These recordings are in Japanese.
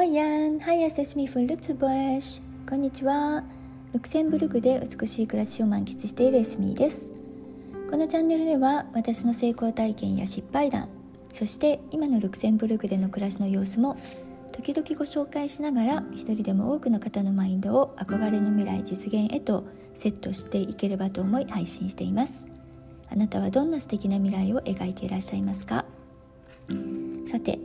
ワイヤン、ハイアセスミフルルツボエシこんにちは。ルクセンブルクで美しい暮らしを満喫しているエスミーです。このチャンネルでは私の成功体験や失敗談、そして今のルクセンブルクでの暮らしの様子も時々ご紹介しながら一人でも多くの方のマインドを憧れの未来実現へとセットしていければと思い配信しています。あなたはどんな素敵な未来を描いていらっしゃいますかさて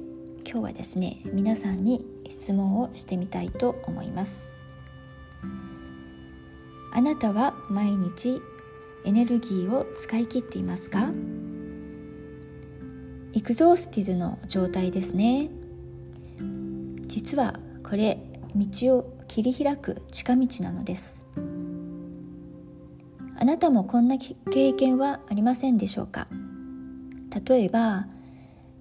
今日はですね皆さんに質問をしてみたいと思います。あなたは毎日エネルギーを使い切っていますか？イクゾースティズの状態ですね。実はこれ道を切り開く近道なのです。あなたもこんな経験はありませんでしょうか？例えば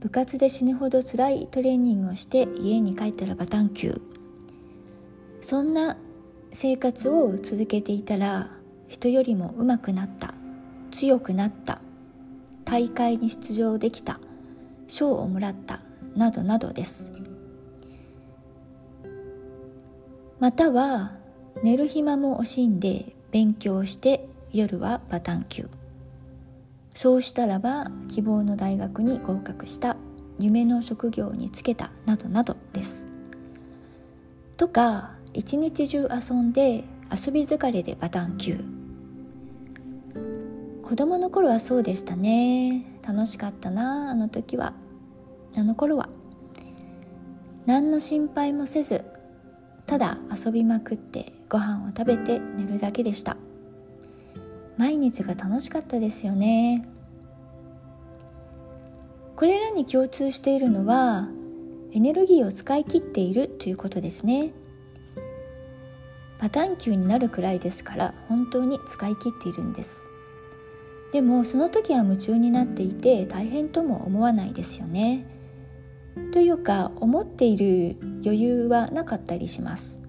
部活で死ぬほど辛いトレーニングをして家に帰ったらバタンキューそんな生活を続けていたら人よりも上手くなった。強くなった。大会に出場できた。賞をもらった。などなどです。または寝る暇も惜しんで勉強して夜はバタンキューそうしたらば希望の大学に合格した夢の職業に就けたなどなどです。とか一日中遊んで遊び疲れでバタンキュー。子供の頃はそうでしたね。楽しかったなあの時は。あの頃は。何の心配もせずただ遊びまくってご飯を食べて寝るだけでした。毎日が楽しかったですよね。これらに共通しているのはエネルギーを使い切っているということですね。パタン級になるくらいですから本当に使い切っているんです。でもその時は夢中になっていて大変とも思わないですよね。というか思っている余裕はなかったりします。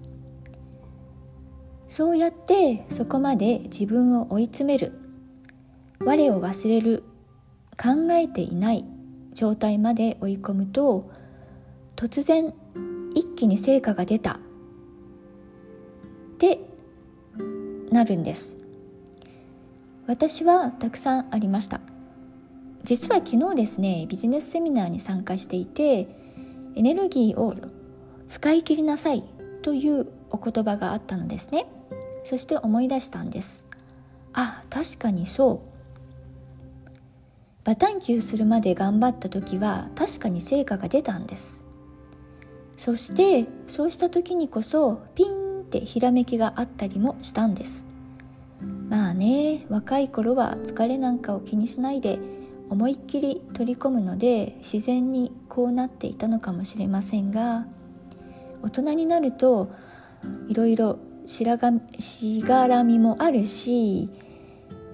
そうやってそこまで自分を追い詰める。我を忘れる考えていない状態まで追い込むと突然一気に成果が出た。ってなるんです。私はたくさんありました。実は昨日ですねビジネスセミナーに参加していてエネルギーを使い切りなさいというお言葉があったのですね。そして思い出したんです。あ確かにそう。バタンキューするまで頑張った時は確かに成果が出たんです。そしてそうした時にこそピンってひらめきがあったりもしたんです。まあね若い頃は疲れなんかを気にしないで思いっきり取り込むので自然にこうなっていたのかもしれませんが大人になるといろいろしらがしがらみもあるし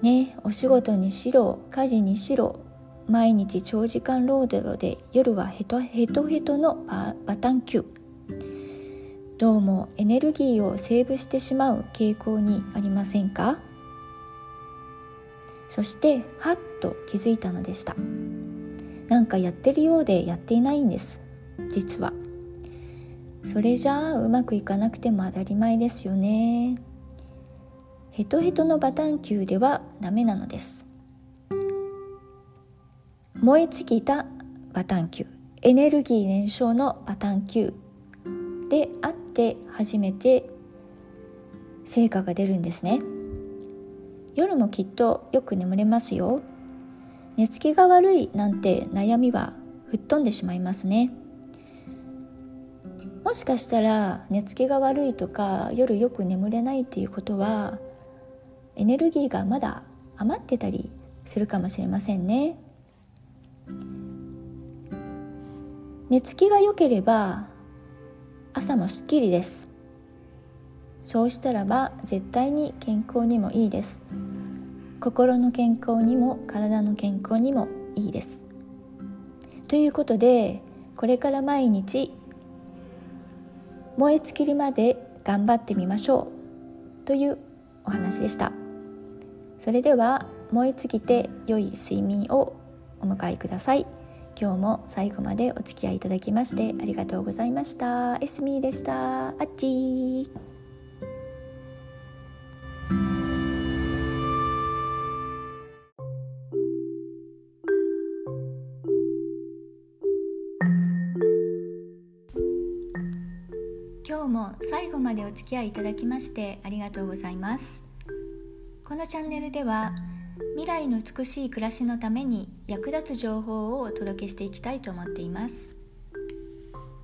ねお仕事にしろ家事にしろ毎日長時間労働で夜はヘトヘトヘトのババタンキュー。どうもエネルギーをセーブしてしまう傾向にありませんか？そしてはっと気づいたのでした。なんかやってるようでやっていないんです実は。それじゃあうまくいかなくても当たり前ですよね。ヘトヘトのバタン球ではダメなのです。燃え尽きたバタン球エネルギー燃焼のバタン球であって初めて成果が出るんですね。夜もきっとよく眠れますよ。寝つきが悪いなんて悩みは吹っ飛んでしまいますね。もしかしたら寝つきが悪いとか夜よく眠れないっていうことはエネルギーがまだ余ってたりするかもしれませんね。寝つきが良ければ朝もすっきりです。そうしたらば絶対に健康にもいいです。心の健康にも体の健康にもいいです。ということでこれから毎日燃え尽きるまで頑張ってみましょうというお話でした。それでは燃え尽きて良い睡眠をお迎えください。今日も最後までお付き合いいただきましてありがとうございました。エスミーでした。あっちー。今日も最後までお付き合いいただきましてありがとうございます。このチャンネルでは未来の美しい暮らしのために役立つ情報をお届けしていきたいと思っています。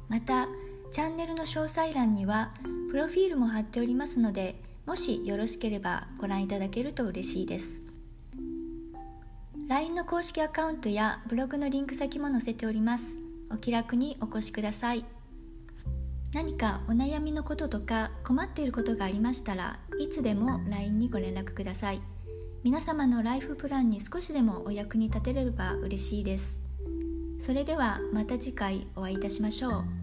またチャンネルの詳細欄にはプロフィールも貼っておりますのでもしよろしければご覧いただけると嬉しいです。LINE の公式アカウントやブログのリンク先も載せております。お気楽にお越しください。何かお悩みのこととか困っていることがありましたらいつでも LINE にご連絡ください。皆様のライフプランに少しでもお役に立てれば嬉しいです。それではまた次回お会いいたしましょう。